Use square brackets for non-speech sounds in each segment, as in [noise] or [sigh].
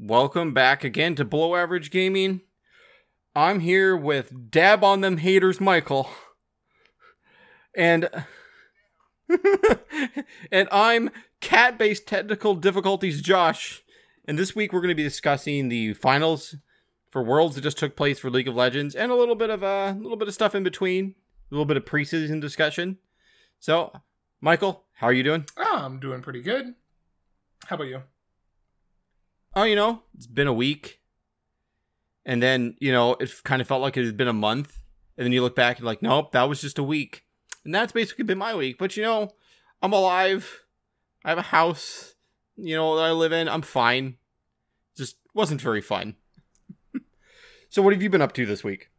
Welcome back again to Below Average Gaming. I'm here with Dab on Them Haters Michael. And [laughs] and I'm cat-based technical difficulties Josh. And this week we're going to be discussing the finals for Worlds that just took place for League of Legends and a little bit of a uh, little bit of stuff in between, a little bit of preseason discussion. So, Michael, how are you doing? Oh, I'm doing pretty good. How about you? Oh, you know, it's been a week. And then, you know, it kind of felt like it had been a month. And then you look back and like, nope, that was just a week. And that's basically been my week. But you know, I'm alive. I have a house, you know, that I live in. I'm fine. Just wasn't very fun. [laughs] so what have you been up to this week?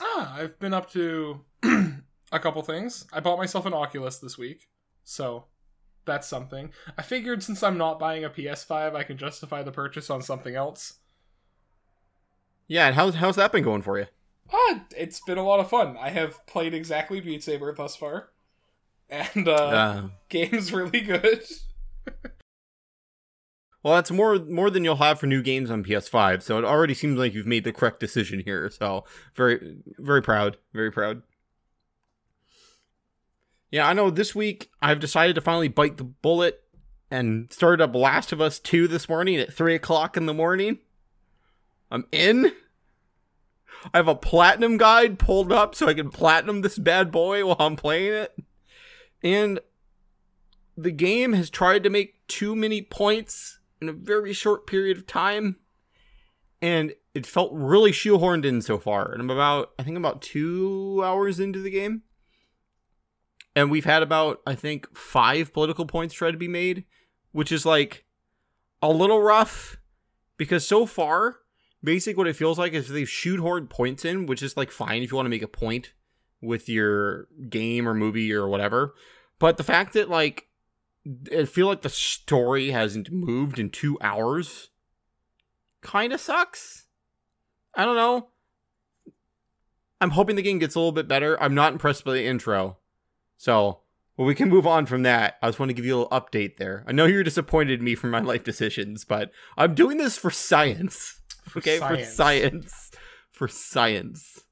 Ah, I've been up to [clears throat] a couple things. I bought myself an Oculus this week. So that's something. I figured since I'm not buying a PS5, I can justify the purchase on something else. Yeah, and how's how's that been going for you? Ah, it's been a lot of fun. I have played exactly Beat Saber thus far, and uh, Uh, game's really good. [laughs] well, that's more more than you'll have for new games on PS5. So it already seems like you've made the correct decision here. So very very proud, very proud. Yeah, I know. This week I've decided to finally bite the bullet and started up Last of Us Two this morning at three o'clock in the morning. I'm in. I have a platinum guide pulled up so I can platinum this bad boy while I'm playing it. And the game has tried to make too many points in a very short period of time. And it felt really shoehorned in so far. And I'm about, I think, about two hours into the game. And we've had about, I think, five political points try to be made, which is like a little rough because so far, basically what it feels like is they've shoehorned points in, which is like fine if you want to make a point with your game or movie or whatever. But the fact that like I feel like the story hasn't moved in two hours kind of sucks. I don't know. I'm hoping the game gets a little bit better. I'm not impressed by the intro. So, well, we can move on from that. I just want to give you a little update there. I know you're disappointed in me for my life decisions, but I'm doing this for science. For okay, for science. science. For science.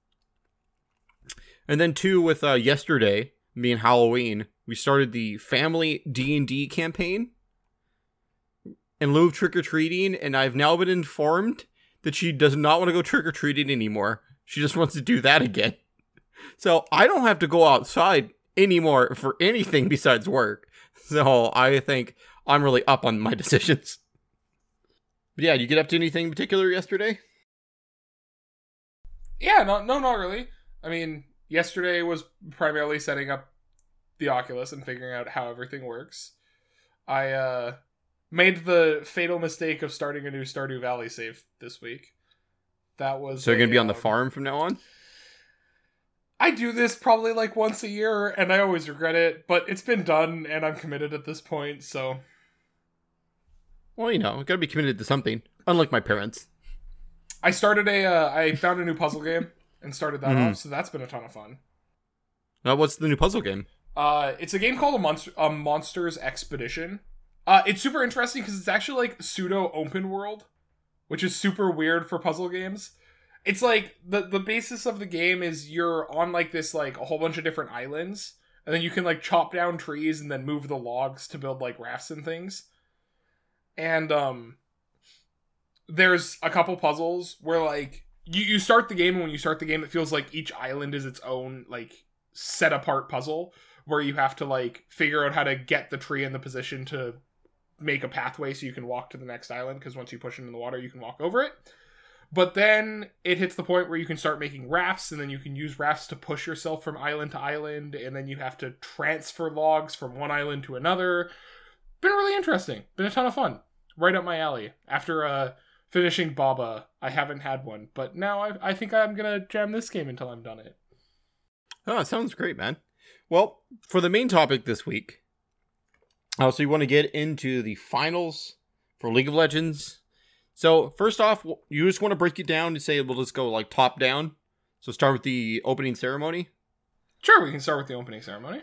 And then two with uh yesterday being Halloween, we started the family D&D campaign in lieu of trick-or-treating, and I've now been informed that she does not want to go trick-or-treating anymore. She just wants to do that again. So I don't have to go outside anymore for anything besides work. So I think I'm really up on my [laughs] decisions. But yeah, did you get up to anything in particular yesterday? Yeah, no, no, not really. I mean, yesterday was primarily setting up the Oculus and figuring out how everything works. I uh, made the fatal mistake of starting a new Stardew Valley save this week. That was So you're gonna be on the um, farm from now on? I do this probably like once a year, and I always regret it, but it's been done, and I'm committed at this point. So Well, you know, I've gotta be committed to something. Unlike my parents. I started a, uh, I found a new puzzle game and started that Mhm. off. So that's been a ton of fun. Now, what's the new puzzle game? Uh, it's a game called a monster, a Monsters Expedition. Uh, it's super interesting because it's actually like pseudo open world, which is super weird for puzzle games. It's like the the basis of the game is you're on like this like a whole bunch of different islands, and then you can like chop down trees and then move the logs to build like rafts and things. And um, there's a couple puzzles where like you you start the game and when you start the game it feels like each island is its own like set apart puzzle where you have to like figure out how to get the tree in the position to make a pathway so you can walk to the next island because once you push it in the water you can walk over it but then it hits the point where you can start making rafts and then you can use rafts to push yourself from island to island and then you have to transfer logs from one island to another. Been really interesting. Been a ton of fun. Right up my alley. After uh finishing baba i haven't had one but now i, I think i'm gonna jam this game until i'm done it. Oh, sounds great, man. Well, for the main topic this week, uh, so you want to get into the finals for League of Legends. So first off, you just want to break it down and say we'll just go like top down. So start with the opening ceremony, sure we can start with the opening ceremony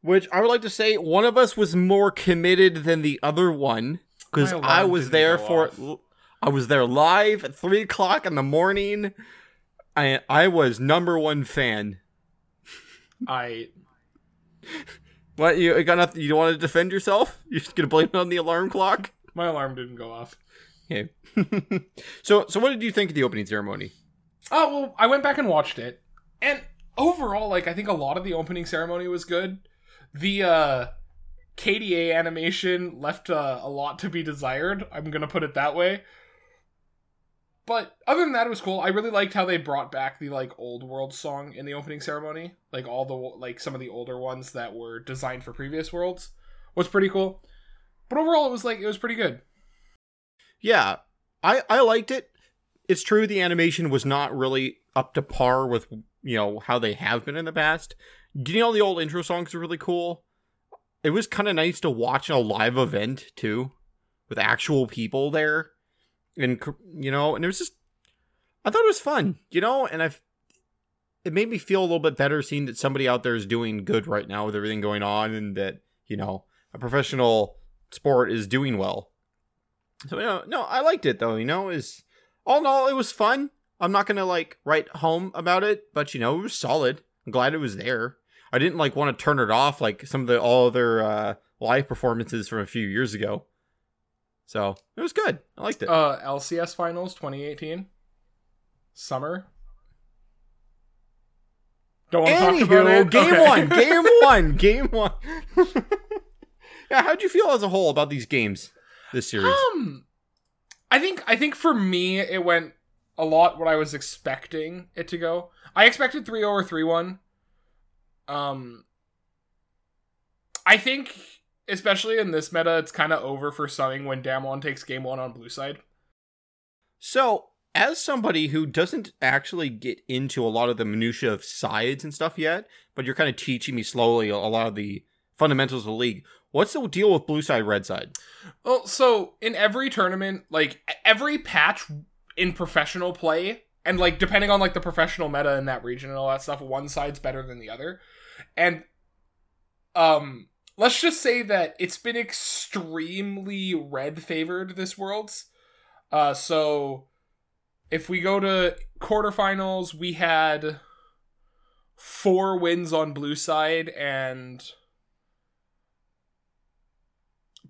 which I would like to say one of us was more committed than the other one because I was there for off. I was there live at three o'clock in the morning. I I was number one fan. I What you got? Nothing, you don't want to defend yourself? [laughs] You're just gonna blame it on the alarm clock? my alarm didn't go off. Okay. [laughs] so so what did you think of the opening ceremony? Oh well, I went back and watched it, and overall, like I think a lot of the opening ceremony was good. The uh KDA animation left uh, a lot to be desired. I'm gonna put it that way. But other than that, it was cool. I really liked how they brought back the like old world song in the opening ceremony, like all the like some of the older ones that were designed for previous worlds. Was pretty cool. But overall, it was like it was pretty good. Yeah, I I liked it. It's true the animation was not really up to par with you know how they have been in the past. Getting all the old intro songs are really cool. It was kind of nice to watch a live event too, with actual people there, and you know, and it was just I thought it was fun, you know, and I've it made me feel a little bit better seeing that somebody out there is doing good right now with everything going on, and that you know a professional sport is doing well. So you know, no, I liked it though. You know, is all in all, it was fun. I'm not gonna like write home about it, but you know, it was solid. I'm glad it was there. I didn't like want to turn it off like some of the all other uh, live performances from a few years ago. So it was good. I liked it. Uh, LCS Finals 2018 summer. Don't want to talk about Anywho, it. game Okay. one, game [laughs] one, game one. [laughs] yeah, how'd you feel as a whole about these games this series? Um, I think I think for me it went a lot what I was expecting it to go. I expected 3-0 or 3-1. Um I think especially in this meta it's kind of over for Suning when Damwon takes game 1 on blue side. So, as somebody who doesn't actually get into a lot of the minutia of sides and stuff yet, but you're kind of teaching me slowly a lot of the fundamentals of the league. What's the deal with blue side, red side? Well, so in every tournament, like every patch in professional play, and like depending on like the professional meta in that region and all that stuff, one side's better than the other. And um let's just say that it's been extremely red favored this world's. Uh so if we go to quarterfinals, we had four wins on blue side and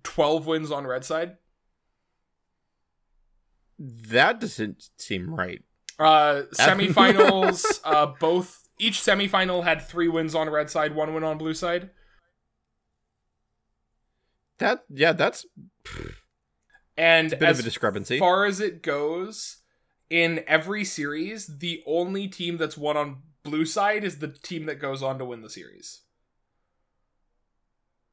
12 wins on red side. That doesn't seem right. Uh, semifinals, [laughs] uh, both each semifinal had three wins on red side, one win on blue side. That yeah, that's And a bit as of a discrepancy. far as it goes, in every series, the only team that's won on blue side is the team that goes on to win the series.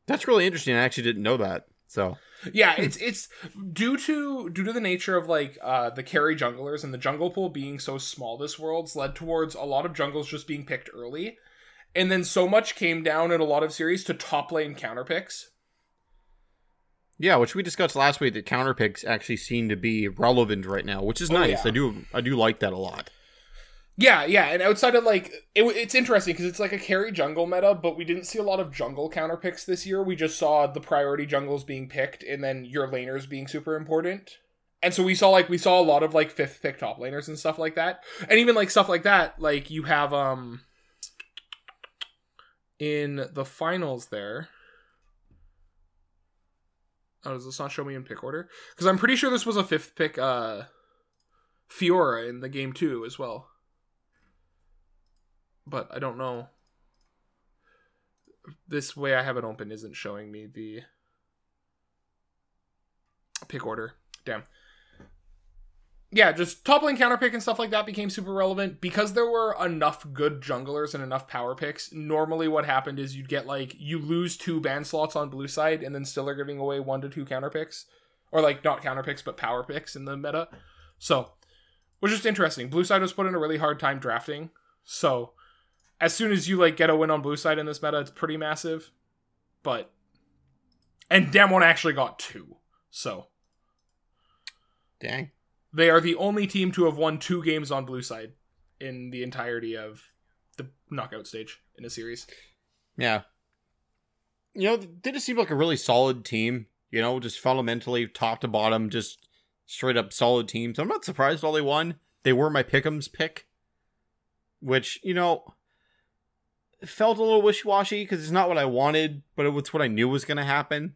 That's really interesting. I actually didn't know that. So Yeah, it's it's due to due to the nature of like uh the carry junglers and the jungle pool being so small this world's led towards a lot of jungles just being picked early. And then so much came down in a lot of series to top lane counter picks. yeah, which we discussed last week, that counter picks actually seem to be relevant right now, which is Oh, nice. yeah. I do I do like that a lot. Yeah, yeah, and outside of like it, it's interesting because it's like a carry jungle meta, but we didn't see a lot of jungle counter picks this year. We just saw the priority jungles being picked, and then your laners being super important. And so we saw like we saw a lot of like fifth pick top laners and stuff like that, and even like stuff like that. Like you have um in the finals there. Oh, does this not show me in pick order? Because I'm pretty sure this was a fifth pick uh Fiora in the game too as well but I don't know. This way I have it open isn't showing me the pick order. Damn. Yeah, just top lane counter pick and stuff like that became super relevant because there were enough good junglers and enough power picks. Normally, what happened is you'd get like you lose two ban slots on blue side and then still are giving away one to two counter picks, or like not counter picks but power picks in the meta. So, which is interesting. Blue side was put in a really hard time drafting, so as soon as you like get a win on blue side in this meta, it's pretty massive. But and Damwon actually got two. So Dang. they are the only team to have won two games on blue side in the entirety of the knockout stage in a series. Yeah. You know, they just seem like a really solid team. You know, just fundamentally top to bottom, just straight up solid teams. I'm not surprised all they won. They were my pick'ems pick, which you know felt a little wishy washy because it's not what I wanted, but it was what I knew was going to happen.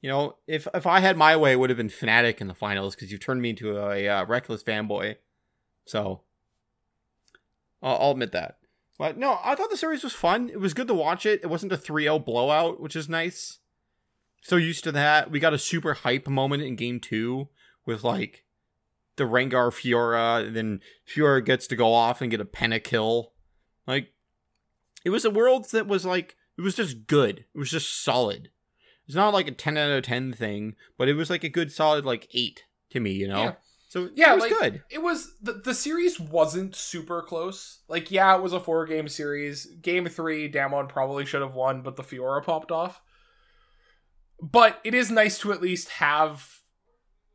You know, if if I had my way, it would have been Fnatic in the finals because you turned me into a, uh, reckless fanboy. So I'll, I'll admit that. But no, I thought the series was fun. It was good to watch it. It wasn't a 3-0 blowout, which is nice. So used to that. We got a super hype moment in game two with like the Rengar Fiora, and then Fiora gets to go off and get a pentakill. Like it was a world that was like it was just good. It was just solid. It's not like a ten out of ten thing, but it was like a good solid like eight to me, you know? Yeah. So Yeah, it was like, good. It was the the series wasn't super close. Like, yeah, it was a four game series. Game three, Damwon probably should have won, but the Fiora popped off. But it is nice to at least have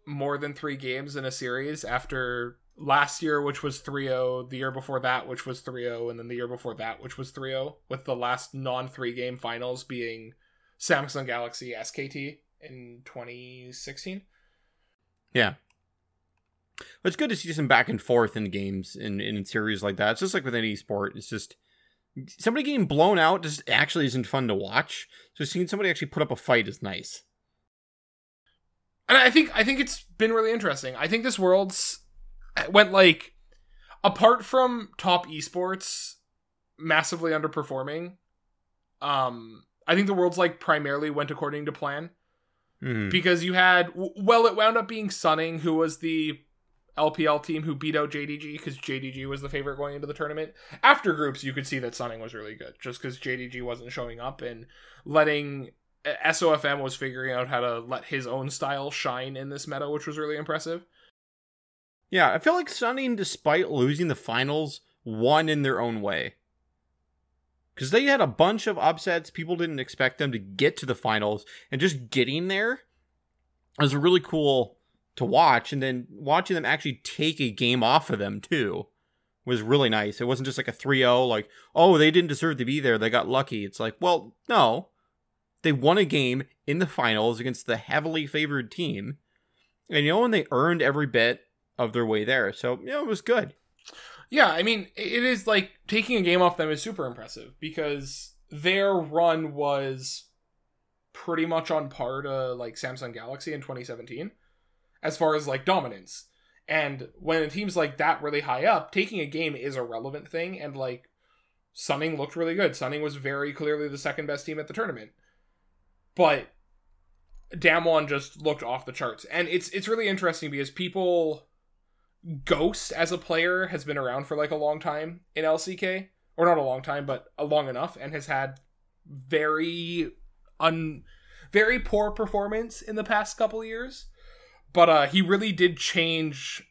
more than three games in a series after last year, which was 3 0, the year before that, which was 3 0, and then the year before that, which was 3 0, with the last non three game finals being Samsung Galaxy SKT in 2016. Yeah. It's good to see some back and forth in games in, in series like that. It's just like with any sport. It's just somebody getting blown out just actually isn't fun to watch. So seeing somebody actually put up a fight is nice. and I think I think it's been really interesting. I think this world's went like apart from top esports massively underperforming. Um, I think the world's like primarily went according to plan Mhm. because you had well, it wound up being Suning who was the LPL team who beat out JDG because JDG was the favorite going into the tournament. After groups, you could see that Suning was really good just because JDG wasn't showing up and letting SOFM was figuring out how to let his own style shine in this meta, which was really impressive. Yeah, I feel like Suning, despite losing the finals, won in their own way. Because they had a bunch of upsets. People didn't expect them to get to the finals. And just getting there was really cool to watch. And then watching them actually take a game off of them, too, was really nice. It wasn't just like a 3 0, like, oh, they didn't deserve to be there. They got lucky. It's like, well, no. They won a game in the finals against the heavily favored team. And, you know, and they earned every bit of their way there. So, you know, it was good. Yeah, I mean, it is like taking a game off them is super impressive because their run was pretty much on par to like Samsung Galaxy in 2017 as far as like dominance. And when a team's like that really high up, taking a game is a relevant thing. And like Suning looked really good. Suning was very clearly the second best team at the tournament. But Damwon just looked off the charts. And it's it's really interesting because people Ghost as a player has been around for like a long time in LCK, or not a long time, but a long enough, and has had very un very poor performance in the past couple years. But uh he really did change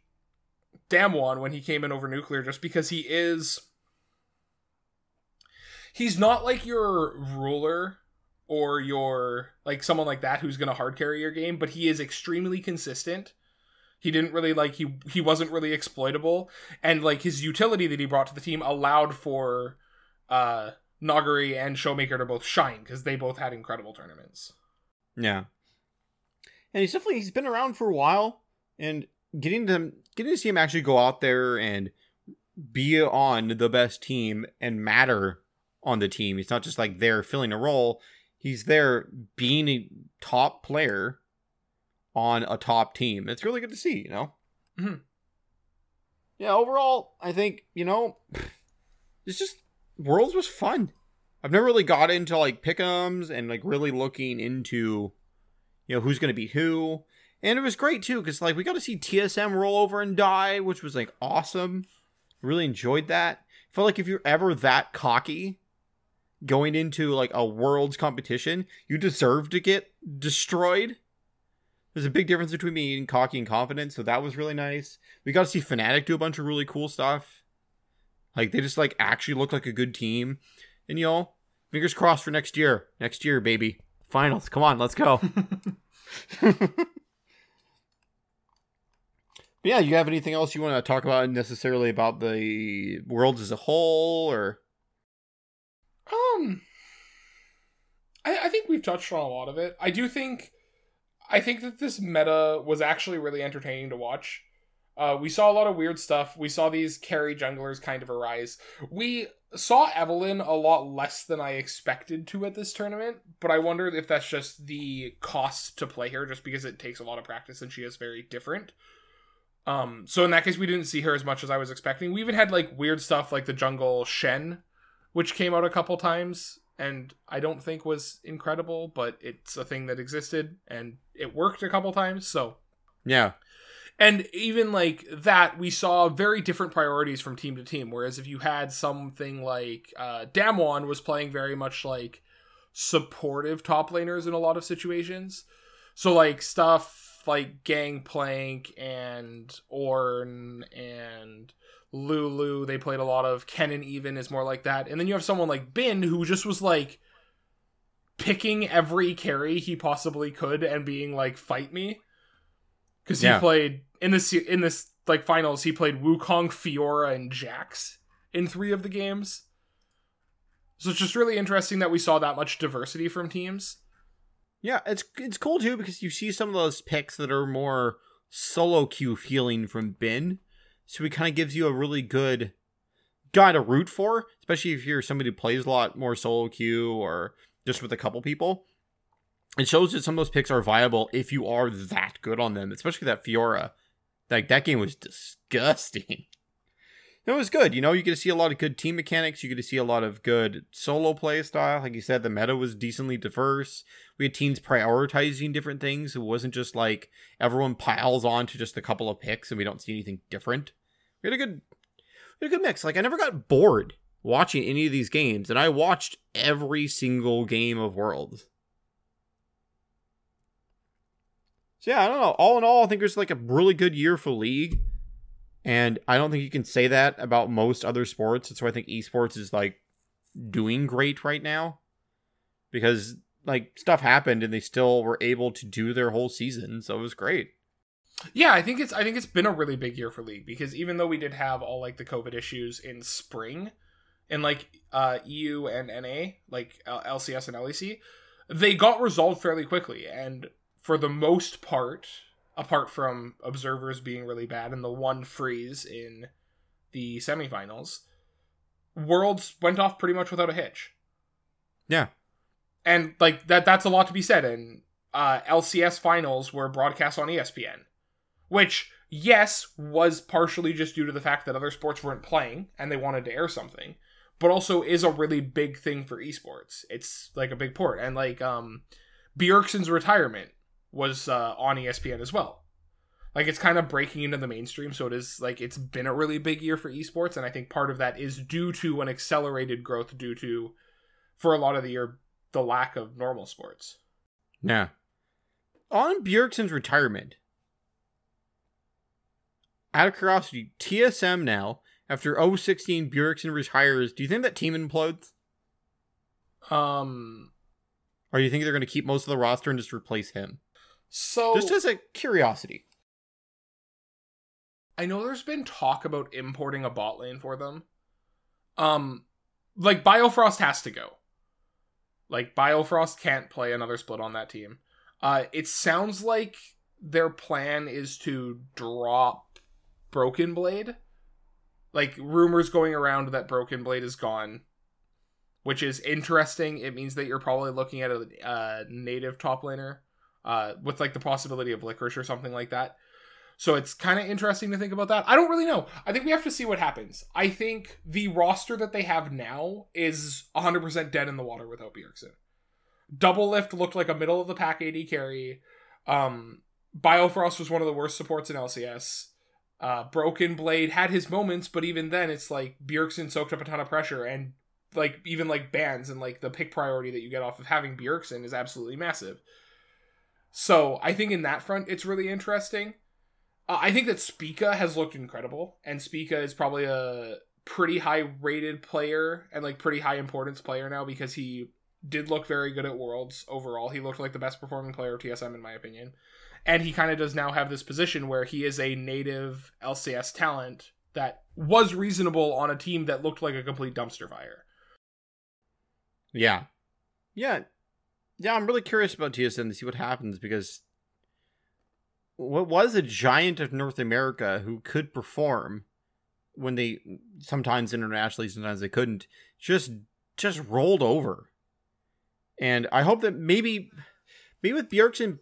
Damwon when he came in over nuclear just because he is he's not like your ruler or your like someone like that who's gonna hard carry your game, but he is extremely consistent he didn't really like he he wasn't really exploitable and like his utility that he brought to the team allowed for uh Nagari and Showmaker to both shine because they both had incredible tournaments. Yeah. And he's definitely he's been around for a while and getting to getting to see him actually go out there and be on the best team and matter on the team. He's not just like there filling a role. He's there being a top player on a top team. It's really good to see, you know? Mhm. Yeah, overall, I think, you know, [sighs] it's just Worlds was fun. I've never really got into like pick'ems and like really looking into, you know, who's going to be who. And it was great too, because like we got to see TSM roll over and die, which was like awesome. Really enjoyed that. Felt like if you're ever that cocky going into like a world's competition, you deserve to get destroyed. There's a big difference between being cocky and confident, so that was really nice. We got to see Fnatic do a bunch of really cool stuff. Like they just like actually look like a good team. And you know, fingers crossed for next year. Next year, baby. Finals. Come on, let's go. [laughs] But yeah, you have anything else you want to talk about necessarily about the world as a whole or Um, I, I think we've touched on a lot of it. I do think I think that this meta was actually really entertaining to watch. Uh, we saw a lot of weird stuff. We saw these carry junglers kind of arise. We saw Evelynn a lot less than I expected to at this tournament, but I wonder if that's just the cost to play her, just because it takes a lot of practice and she is very different. Um, so in that case, we didn't see her as much as I was expecting. We even had like weird stuff like the jungle Shen, which came out a couple times, and I don't think was incredible, but it's a thing that existed and it worked a couple times. So Yeah. and even like that, we saw very different priorities from team to team. Whereas if you had something like uh, Damwon was playing very much like supportive top laners in a lot of situations. So like stuff like Gangplank and Ornn and Lulu, they played a lot of. Kennen even is more like that. And then you have someone like Bin who just was like picking every carry he possibly could and being like, fight me because he Yeah. played in this in this like finals he played Wukong, Fiora, and Jax in three of the games. So it's just really interesting that we saw that much diversity from teams. Yeah, it's it's cool too because you see some of those picks that are more solo queue feeling from Bin. So it kind of gives you a really good guy to root for, especially if you're somebody who plays a lot more solo queue or just with a couple people. It shows that some of those picks are viable if you are that good on them, especially that Fiora. Like that game was disgusting. It was good. You know, you get to see a lot of good team mechanics. You get to see a lot of good solo play style. Like you said, the meta was decently diverse. We had teams prioritizing different things. It wasn't just like everyone piles on to just a couple of picks and we don't see anything different. We had a good, we had a good mix. Like I never got bored watching any of these games, and I watched every single game of Worlds. So yeah, I don't know. All in all, I think it was like a really good year for League. And I don't think you can say that about most other sports. That's why I think esports is like doing great right now. Because like stuff happened and they still were able to do their whole season. So it was great. Yeah, I think it's I think it's been a really big year for League because even though we did have all like the COVID issues in spring, in like uh, EU and NA, like LCS and LEC, they got resolved fairly quickly. And for the most part, apart from observers being really bad and the one freeze in the semifinals, Worlds went off pretty much without a hitch. Yeah. And like that that's a lot to be said. And uh, LCS finals were broadcast on ESPN, which yes was partially just due to the fact that other sports weren't playing and they wanted to air something, but also is a really big thing for esports. It's like a big port, and like um, Bjergsen's retirement was uh, on ESPN as well. Like it's kind of breaking into the mainstream, so it is like it's been a really big year for esports, and I think part of that is due to an accelerated growth due to, for a lot of the year, the lack of normal sports. Yeah. On Bjergsen's retirement, out of curiosity, TSM now, after 016 Bjergsen retires, do you think that team implodes? Um, Or do you think they're going to keep most of the roster and just replace him? So Just as a curiosity. I know there's been talk about importing a bot lane for them. Um, like Biofrost has to go. Like Biofrost can't play another split on that team. Uh, it sounds like their plan is to drop Broken Blade. Like rumors going around that Broken Blade is gone, which is interesting. It means that you're probably looking at a, uh native top laner, uh, with like the possibility of Licorice or something like that. So it's kind of interesting to think about that. I don't really know. I think we have to see what happens. I think the roster that they have now is 100% dead in the water without Bjergsen. Doublelift looked like a middle of the pack AD carry. Um, Biofrost was one of the worst supports in LCS. Uh, Broken Blade had his moments, but even then, it's like Bjergsen soaked up a ton of pressure, and like even like bans and like the pick priority that you get off of having Bjergsen is absolutely massive. So I think in that front, it's really interesting. Uh, I think that Spica has looked incredible, and Spica is probably a pretty high rated player and like pretty high importance player now because he did look very good at Worlds overall. He looked like the best performing player of TSM in my opinion. And he kind of does now have this position where he is a native LCS talent that was reasonable on a team that looked like a complete dumpster fire. Yeah. Yeah. Yeah, I'm really curious about TSM to see what happens because what was a giant of North America who could perform when they sometimes internationally, sometimes they couldn't, just just rolled over. And I hope that maybe maybe with Bjergsen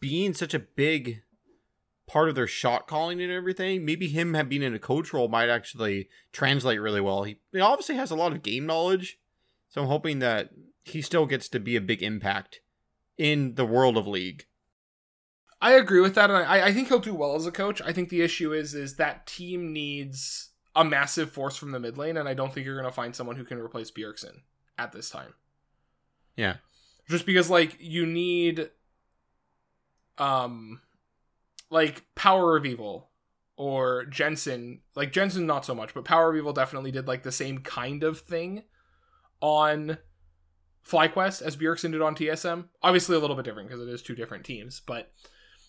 being such a big part of their shot calling and everything, maybe him being in a coach role might actually translate really well. He, he obviously has a lot of game knowledge, so I'm hoping that he still gets to be a big impact in the world of league. I agree with that, and I, I think he'll do well as a coach. I think the issue is is that team needs a massive force from the mid lane, and I don't think you're going to find someone who can replace Bjergsen at this time. Yeah, just because like you need, um, like Power of Evil or Jensen. Like Jensen, not so much, but Power of Evil definitely did like the same kind of thing on FlyQuest as Bjergsen did on TSM. Obviously, a little bit different because it is two different teams, but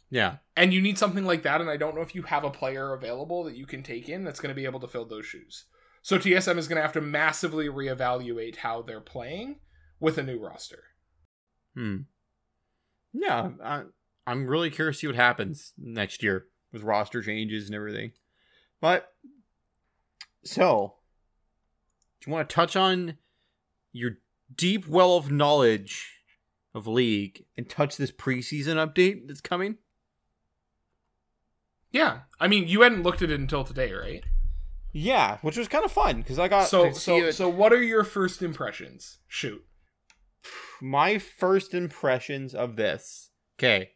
yeah. And you need something like that, and I don't know if you have a player available that you can take in that's going to be able to fill those shoes. So TSM is going to have to massively reevaluate how they're playing with a new roster. Hmm. Yeah, I, I'm really curious to see what happens next year with roster changes and everything. But so, do you want to touch on your deep well of knowledge of league and touch this preseason update that's coming? Yeah, I mean, you hadn't looked at it until today, right? Yeah, which was kind of fun because I got so so so. What are your first impressions? Shoot, my first impressions of this. Okay,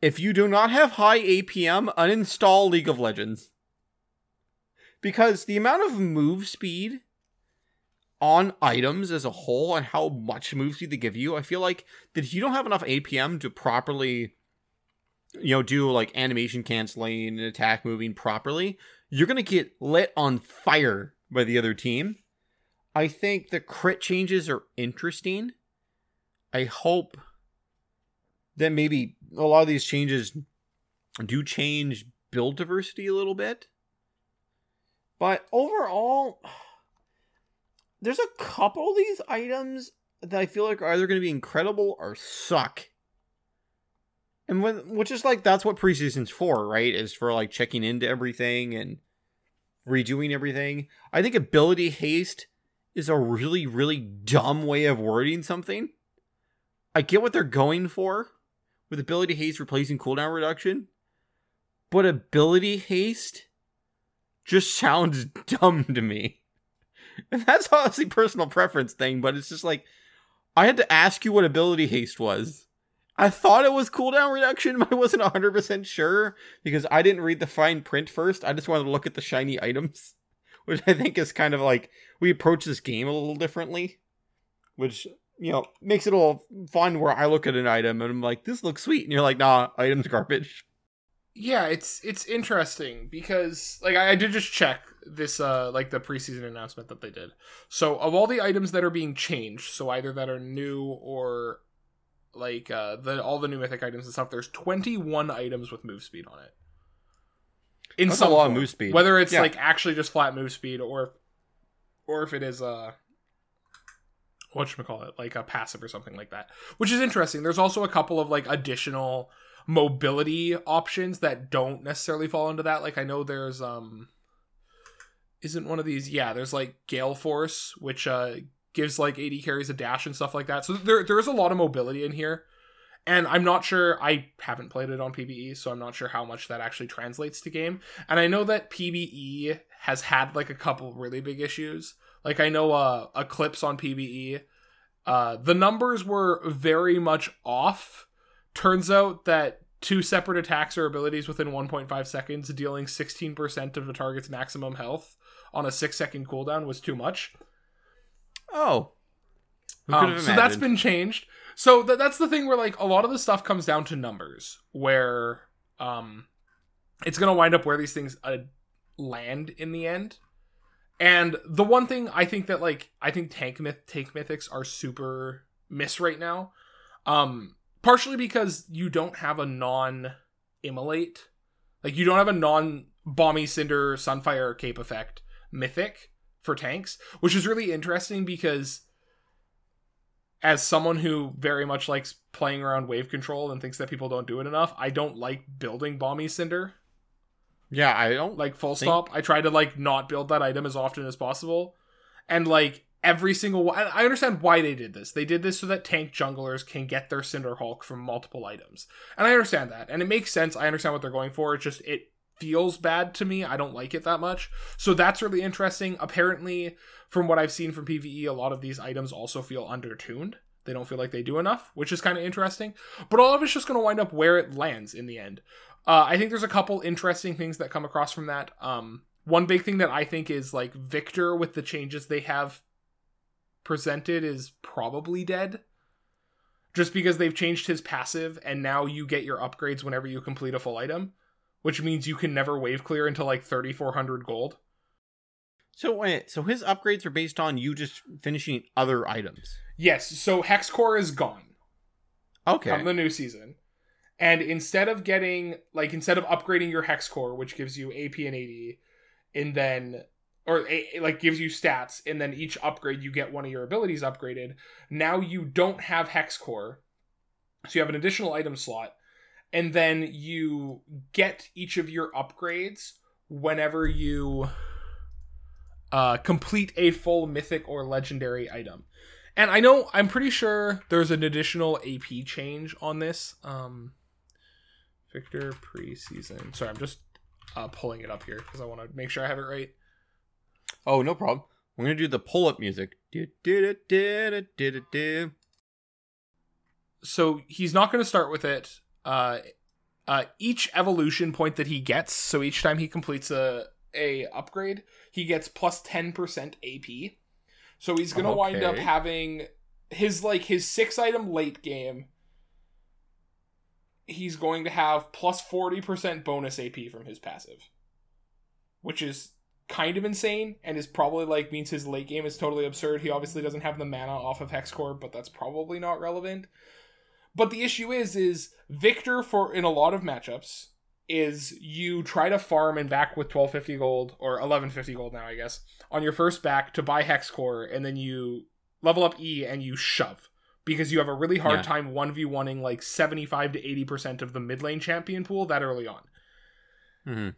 if you do not have high APM, uninstall League of Legends because the amount of move speed on items as a whole and how much moves they give you, I feel like that if you don't have enough APM to properly you know, do like animation canceling and attack moving properly, you're to get lit on fire by the other team. I think the crit changes are interesting. I hope that maybe a lot of these changes do change build diversity a little bit. But overall, there's a couple of these items that I feel like are either going to be incredible or suck and when which is like that's what preseason's for, right? Is for like checking into everything and redoing everything. I think ability haste is a really really dumb way of wording something. I get what they're going for with ability haste replacing cooldown reduction, but ability haste just [laughs] sounds dumb to me. And [laughs] that's obviously personal preference thing, but it's just like I had to ask you what ability haste was. I thought it was cooldown reduction, [laughs] but I wasn't 100% sure because I didn't read the fine print first. I just wanted to look at the shiny items, [laughs] which I think is kind of like we approach this game a little differently, which, you know, makes it a little fun where I look at an item and I'm like, this looks sweet. And you're like, nah, item's garbage. Yeah, it's it's interesting because like I, I did just check this uh like the preseason announcement that they did. So of all the items that are being changed, so either that are new or like uh the all the new mythic items and stuff there's 21 items with move speed on it in That's some a lot form. of move speed whether it's yeah. like actually just flat move speed or or if it is uh what should we call it like a passive or something like that which is interesting there's also a couple of like additional mobility options that don't necessarily fall into that like i know there's um isn't one of these yeah there's like gale force which uh gives like AD carries a dash and stuff like that. So there there is a lot of mobility in here. And I'm not sure I haven't played it on PBE, so I'm not sure how much that actually translates to game. And I know that PBE has had like a couple really big issues. Like I know uh Eclipse on PBE uh the numbers were very much off. Turns out that two separate attacks or abilities within 1.5 seconds dealing 16% of the target's maximum health on a 6 second cooldown was too much. Oh. Um, so that's been changed. So th- that's the thing where like a lot of the stuff comes down to numbers, where um, it's gonna wind up where these things uh, land in the end. And the one thing I think that like I think tank myth tank mythics are super miss right now, um, partially because you don't have a non immolate, like you don't have a non Bami's Cinder sunfire cape effect mythic for tanks, which is really interesting because as someone who very much likes playing around wave control and thinks that people don't do it enough, I don't like building Bami's Cinder. Yeah, I don't Like full Think- stop. I try to like not build that item as often as possible. And like every single one I understand why they did this. They did this so that tank junglers can get their Cinder Hulk from multiple items. And I understand that. And it makes sense. I understand what they're going for. It's just it feels bad to me. I don't like it that much. So that's really interesting. Apparently, from what I've seen from PBE, a lot of these items also feel undertuned. They don't feel like they do enough, which is kind of interesting. But all of it's just going to wind up where it lands in the end. Uh, I think there's a couple interesting things that come across from that. Um, one big thing that I think is like Viktor with the changes they have presented is probably dead. Just because they've changed his passive and now you get your upgrades whenever you complete a full item, which means you can never wave clear until like 3400 gold. So wait, so his upgrades are based on you just finishing other items. Yes, so Hex Core is gone. Okay. come the new season. And instead of getting like instead of upgrading your hex core, which gives you AP and AD, and then or a, like gives you stats, and then each upgrade you get one of your abilities upgraded. Now you don't have hex core, so you have an additional item slot, and then you get each of your upgrades whenever you uh, complete a full mythic or legendary item. And I know I'm pretty sure there's an additional AP change on this. Um Viktor preseason. Sorry, I'm just uh, pulling it up here because I want to make sure I have it right. Oh, no problem. We're gonna do the pull-up music. So he's not going to start with it. Uh, uh, each evolution point that he gets, so each time he completes a a upgrade, he gets plus ten percent AP. So he's going to wind up having his like his six item late game. He's going to have plus forty percent bonus AP from his passive, which is kind of insane and is probably like means his late game is totally absurd. He obviously doesn't have the mana off of Hexcore, but that's probably not relevant. But the issue is, is Viktor for in a lot of matchups is you try to farm and back with twelve fifty gold or eleven fifty gold now, I guess, on your first back to buy hex core, and then you level up E and you shove because you have a really hard Yeah. time one v oneing like seventy five to eighty percent of the mid lane champion pool that early on. Mhm.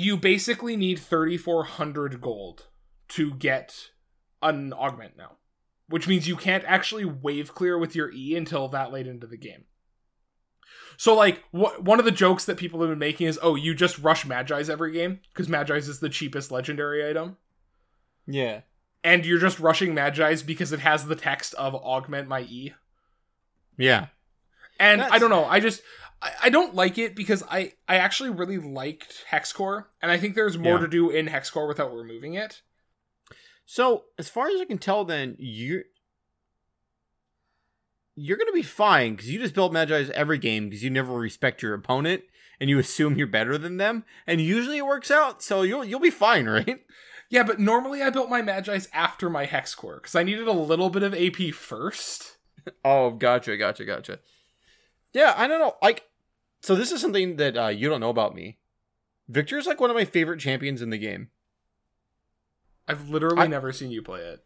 You basically need thirty four hundred gold to get an augment now which means you can't actually wave clear with your E until that late into the game. So, like, wh- one of the jokes that people have been making is, oh, you just rush Mejai's every game because Mejai's is the cheapest legendary item, Yeah. and you're just rushing Mejai's because it has the text of augment my E. Yeah. And That's- I don't know, I just I, I don't like it because I I actually really liked Hexcore, and I think there's more Yeah. to do in Hexcore without removing it. So, as far as I can tell, then you you're gonna be fine because you just build Mejai's every game because you never respect your opponent and you [laughs] assume you're better than them, and usually it works out. So you'll you'll be fine, [laughs] right? Yeah, but normally I built my Mejai's after my Hexcore because I needed a little bit of AP first. Oh, gotcha, gotcha, gotcha. Yeah, I don't know. Like, so this is something that uh, you don't know about me. Viktor is like one of my favorite champions in the game I've literally I- never seen you play it.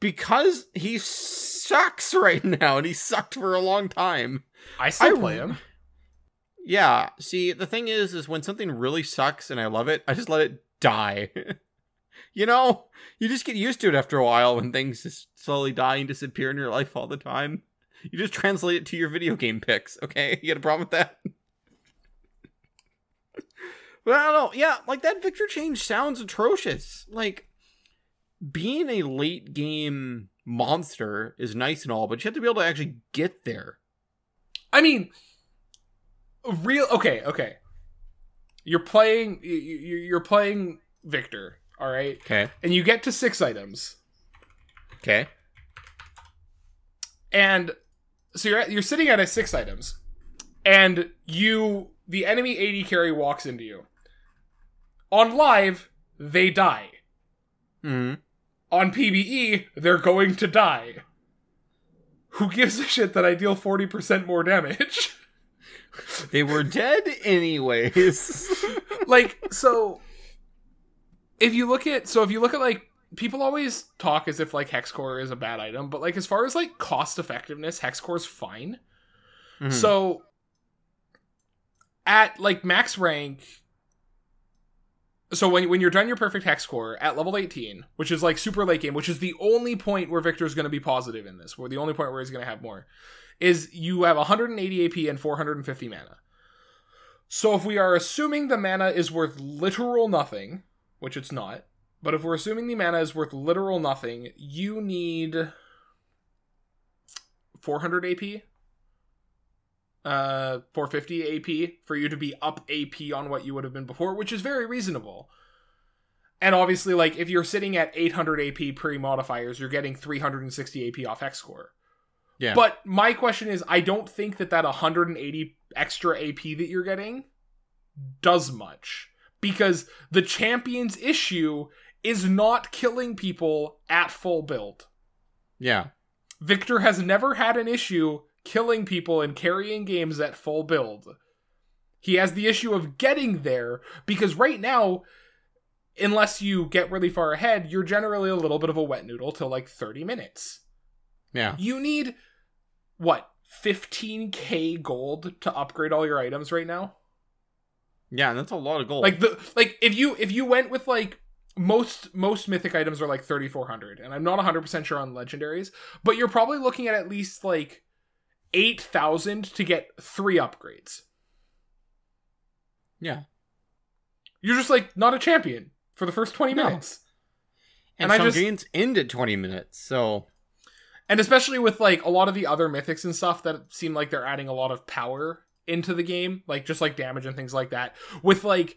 because he sucks right now, and he sucked for a long time. I still I- play him. Yeah. See, the thing is, is when something really sucks and I love it, I just let it die. [laughs] you know, you just get used to it after a while when things just slowly die and disappear in your life all the time. You just translate it to your video game picks. Okay, [laughs] you got a problem with that? [laughs] but I don't know. Yeah, like that Viktor change sounds atrocious. Like being a late game monster is nice and all, but you have to be able to actually get there. I mean, real. Okay, okay. You're playing. you- you- You're playing Viktor. All right, Okay. and you get to six items, Okay. and so you're at, you're sitting at a six items, and you the enemy AD carry walks into you. On live, they die. Hmm. On PBE, they're going to die. Who gives a shit that I deal forty percent more damage? [laughs] They were dead anyways. like so if you look at so if you look at like people always talk as if like hexcore is a bad item, but like as far as like cost effectiveness, hexcore's fine. Mhm. So at like max rank so when, when you're done your perfect hex core at level 18 which is like super late game which is the only point where viktor's going to be positive in this where the only point where he's going to have more is you have 180 ap and 450 mana so if we are assuming the mana is worth literal nothing which it's not but if we're assuming the mana is worth literal nothing you need 400 ap uh 450 AP for you to be up AP on what you would have been before, which is very reasonable. And obviously, like if you're sitting at 800 AP pre modifiers, you're getting 360 AP off X score. yeah. But my question is, I don't think that that 180 extra AP that you're getting does much because the champion's issue is not killing people at full build. yeah. Viktor has never had an issue killing people and carrying games at full build. He has the issue of getting there because right now, unless you get really far ahead, you're generally a little bit of a wet noodle till like 30 minutes. Yeah. You need, what, 15k gold to upgrade all your items right now? Yeah, that's a lot of gold. Like the like if you if you went with like most most mythic items are like 3400 and I'm not 100% sure on legendaries, but you're probably looking at at least like 8000 to get 3 upgrades. yeah. You're just like not a champion for the first 20 No. minutes. And, And some just- games end at 20 minutes, so And especially with like a lot of the other mythics and stuff that seem like they're adding a lot of power into the game, like just like damage and things like that. With like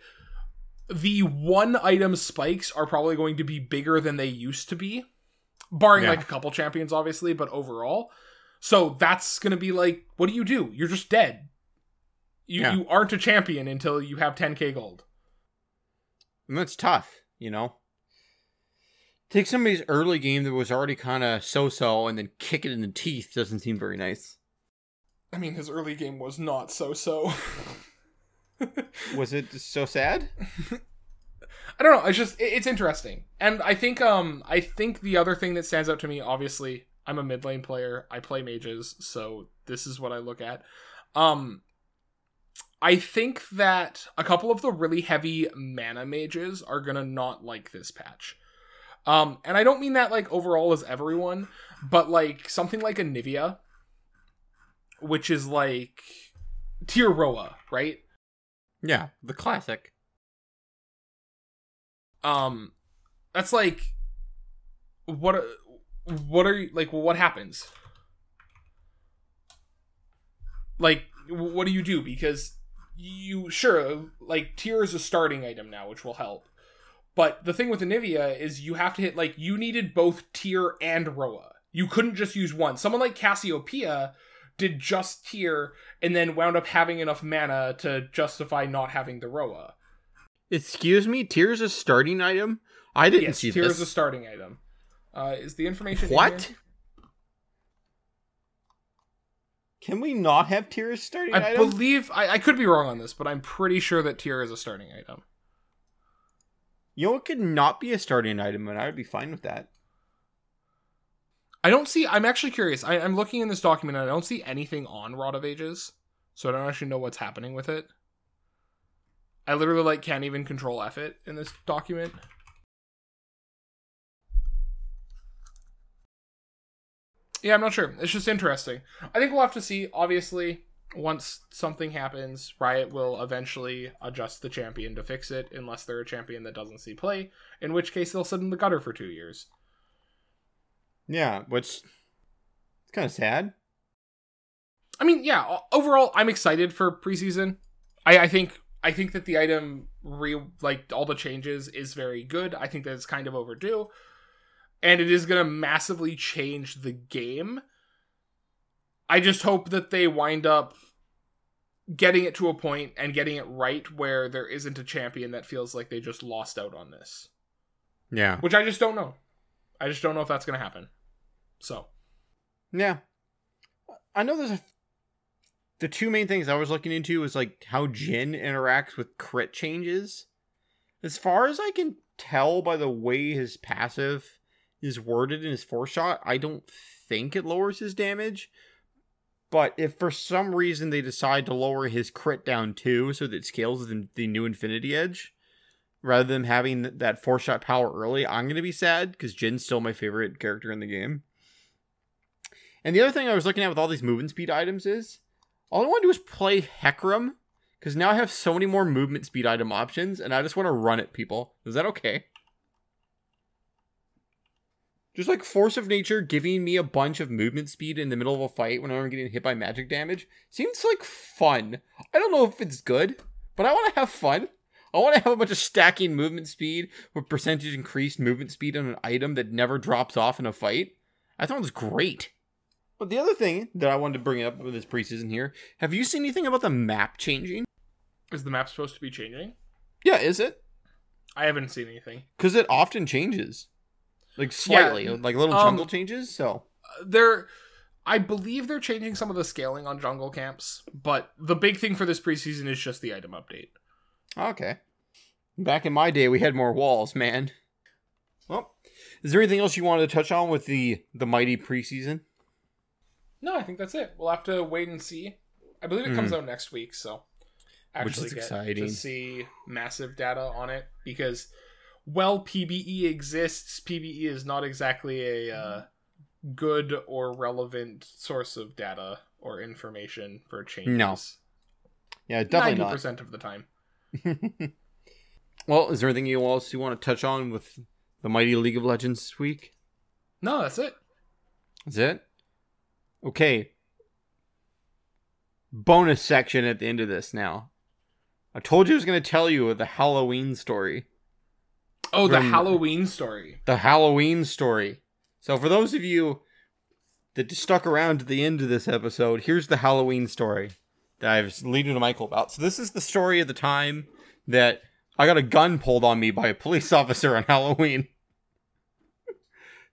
the one item spikes are probably going to be bigger than they used to be, barring Yeah. like a couple champions, obviously, but overall. So that's gonna be like, what do you do? You're just dead. You Yeah. you aren't a champion until you have 10k gold. and that's tough, you know? Take somebody's early game that was already kind of so-so and then kick it in the teeth doesn't seem very nice. I mean, his early game was not so so. [laughs] Was it so sad? I don't know. It's just it- it's interesting, and I think um I think the other thing that stands out to me, obviously, I'm a mid lane player. I play mages, so this is what I look at. Um, I think that a couple of the really heavy mana mages are gonna not like this patch. Um, and I don't mean that like overall as everyone, but like something like Anivia, which is like Tear RoA, right? Yeah, the classic. um that's like what what are you like what happens like what do you do because you sure like Tear is a starting item now which will help but the thing with Anivia is you have to hit like you needed both Tear and RoA. You couldn't just use one. Someone like Cassiopeia did just Tear and then wound up having enough mana to justify not having the RoA. Excuse me, Tear is a starting item? I didn't yes, see Tear this. is a starting item. Uh, is the information what? here? Can we not have Tear tears starting I item? believe I, I could be wrong on this, but I'm pretty sure that Tear is a starting item. you know, it could not be a starting item, and I would be fine with that. I don't see. I'm actually curious. I, I'm looking in this document and I don't see anything on Rod of Ages, so I don't actually know what's happening with it. I literally like can't even control F it in this document. Yeah, I'm not sure. It's just interesting. I think we'll have to see. Obviously, once something happens, Riot will eventually adjust the champion to fix it, unless they're a champion that doesn't see play, in which case they'll sit in the gutter for two years. Yeah, which it's kind of sad. I mean, yeah. Overall, I'm excited for preseason. I, I think I think that the item re like all the changes is very good. I think that it's kind of overdue, and it is going to massively change the game. I just hope that they wind up getting it to a point and getting it right where there isn't a champion that feels like they just lost out on this, Yeah. which I just don't know. I just don't know if that's going to happen. So, Yeah. I know there's a. The two main things I was looking into was like how Jhin interacts with crit changes. As far as I can tell by the way his passive is worded in his four shot, I don't think it lowers his damage. But if for some reason they decide to lower his crit down too, so that it scales the, the new Infinity Edge, rather than having that four shot power early, I'm gonna be sad because Jhin's still my favorite character in the game. And the other thing I was looking at with all these movement speed items is all I want to do is play Hecarim because now I have so many more movement speed item options, and I just want to run at people. Is that okay? Just like Force of Nature giving me a bunch of movement speed in the middle of a fight when I'm getting hit by magic damage seems like fun. I don't know if it's good, but I want to have fun. I want to have a bunch of stacking movement speed with percentage increased movement speed on an item that never drops off in a fight. I thought it was great. But the other thing that I wanted to bring up with this preseason here, have you seen anything about the map changing? Is the map supposed to be changing? Yeah, is it? I haven't seen anything. Because it often changes, like slightly, Yeah, like little um, jungle changes. So They're, I believe they're changing some of the scaling on jungle camps, but the big thing for this preseason is just the item update. okay. Back in my day, we had more walls, man. Well, is there anything else you wanted to touch on with the the mighty preseason? No, I think that's it. We'll have to wait and see. I believe it comes out next week, so Hmm. Which is actually get exciting. to see massive data on it because well PBE exists, PBE is not exactly a uh, good or relevant source of data or information for changes. No, Yeah, definitely ninety percent of the time. [laughs] well, is there anything else you want to touch on with the mighty League of Legends week? No, that's it. Is it? Okay. Bonus section at the end of this now. I told you I was going to tell you the Halloween story. Oh, the From- Halloween story. The Halloween story. So, for those of you that stuck around to the end of this episode, here's the Halloween story that I was leading to Michael about. So, this is the story of the time that I got a gun pulled on me by a police [laughs] officer on Halloween.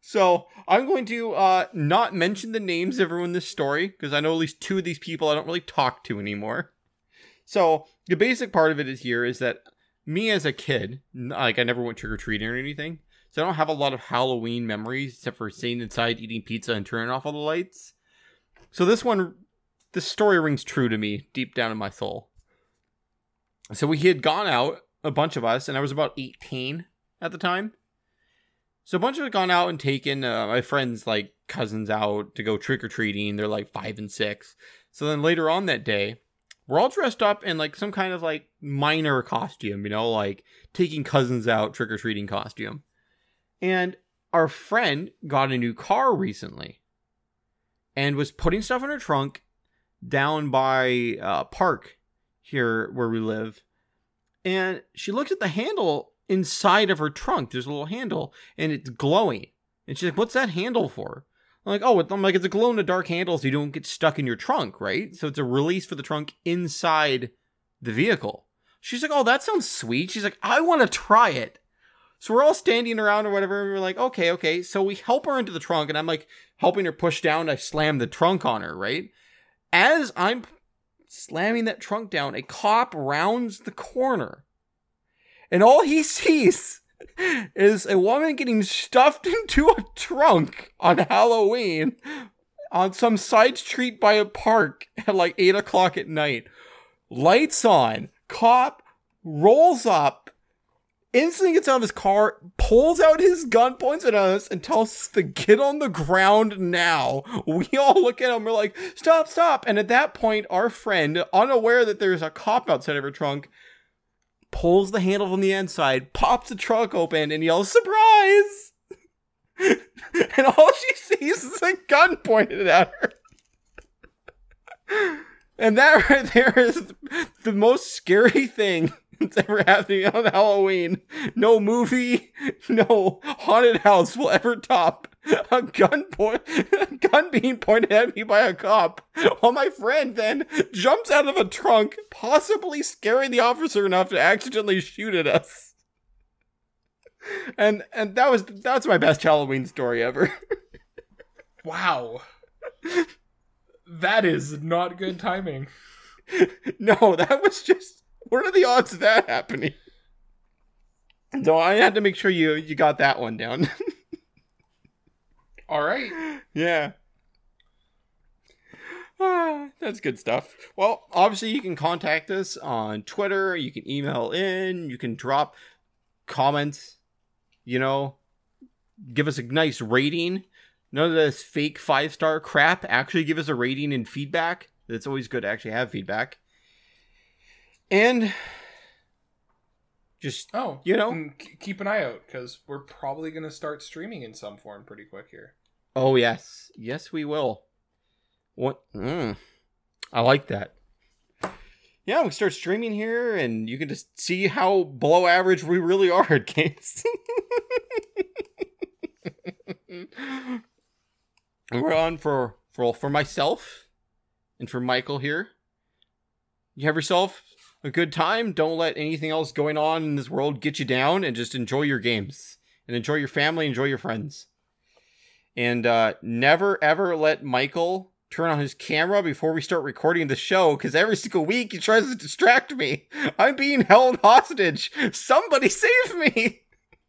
So I'm going to uh, not mention the names of everyone in this story because I know at least two of these people I don't really talk to anymore. So the basic part of it is here is that me as a kid, like I never went trick or treating or anything, so I don't have a lot of Halloween memories except for staying inside eating pizza and turning off all the lights. So this one, this story rings true to me deep down in my soul. So we had gone out, a bunch of us, and I was about 18 at the time. So a bunch of us gone out and taken uh, my friends, like cousins, out to go trick or treating. They're like five and six. So then later on that day, we're all dressed up in like some kind of like minor costume, you know, like taking cousins out trick or treating costume. And our friend got a new car recently and was putting stuff in her trunk down by uh, park here where we live. And she looked at the handle inside of her trunk. There's a little handle and it's glowing. And she's like, What's that handle for? I'm like, Oh, I'm like, it's a glow in the dark handle so you don't get stuck in your trunk, right? So it's a release for the trunk inside the vehicle. She's like, Oh, that sounds sweet. She's like, I want to try it. So we're all standing around or whatever. And we're like, okay, okay. So we help her into the trunk, and I'm like helping her push down. I slam the trunk on her, right? As I'm slamming that trunk down, a cop rounds the corner. And all he [laughs] sees is a woman getting stuffed [laughs] into a trunk on Halloween on some side street by a park at like 8 o'clock at night. Lights on. Cop rolls up, instantly gets out of his car, pulls out his gun, points it at us, and tells us to get on the ground now. [laughs] We all look at him, we're like, stop, stop. And at that point, our friend, unaware that there's a cop outside of her trunk, pulls the handle from the inside, pops the trunk open, and yells, surprise! [laughs] and all she sees is a gun pointed at her. And that right there is the most scary thing that's ever happening [laughs] on Halloween. No movie, [laughs] no haunted house will ever top a gun point, a [laughs] gun being pointed at me by a cop. While my friend then jumps out of a trunk, possibly scaring the officer enough to accidentally shoot at us. And and that was that's my best Halloween story ever. Wow. that is not good timing. no, that was just what are the odds of that happening? So I had to make sure you you got that one down. All right. yeah. Ah, that's good stuff. Well, obviously you can contact us on Twitter, you can email in, you can drop comments, you know, give us a nice rating. None of this fake five star crap. Actually give us a rating and feedback. It's always good to actually have feedback. And just Oh, You know? keep an eye out because we're probably going to start streaming in some form pretty quick here. Oh yes, yes we will. What? Mm, I like that. Yeah, we start streaming here, and you can just see how below average we really are [laughs] at games. We're on for for for myself and for Michael here. You have yourself a good time. Don't let anything else going on in this world get you down, and just enjoy your games and enjoy your family, enjoy your friends and uh, never ever let Michael turn on his camera before we start recording the show because every single week he tries to distract me. I'm being held hostage. Somebody [laughs] save me.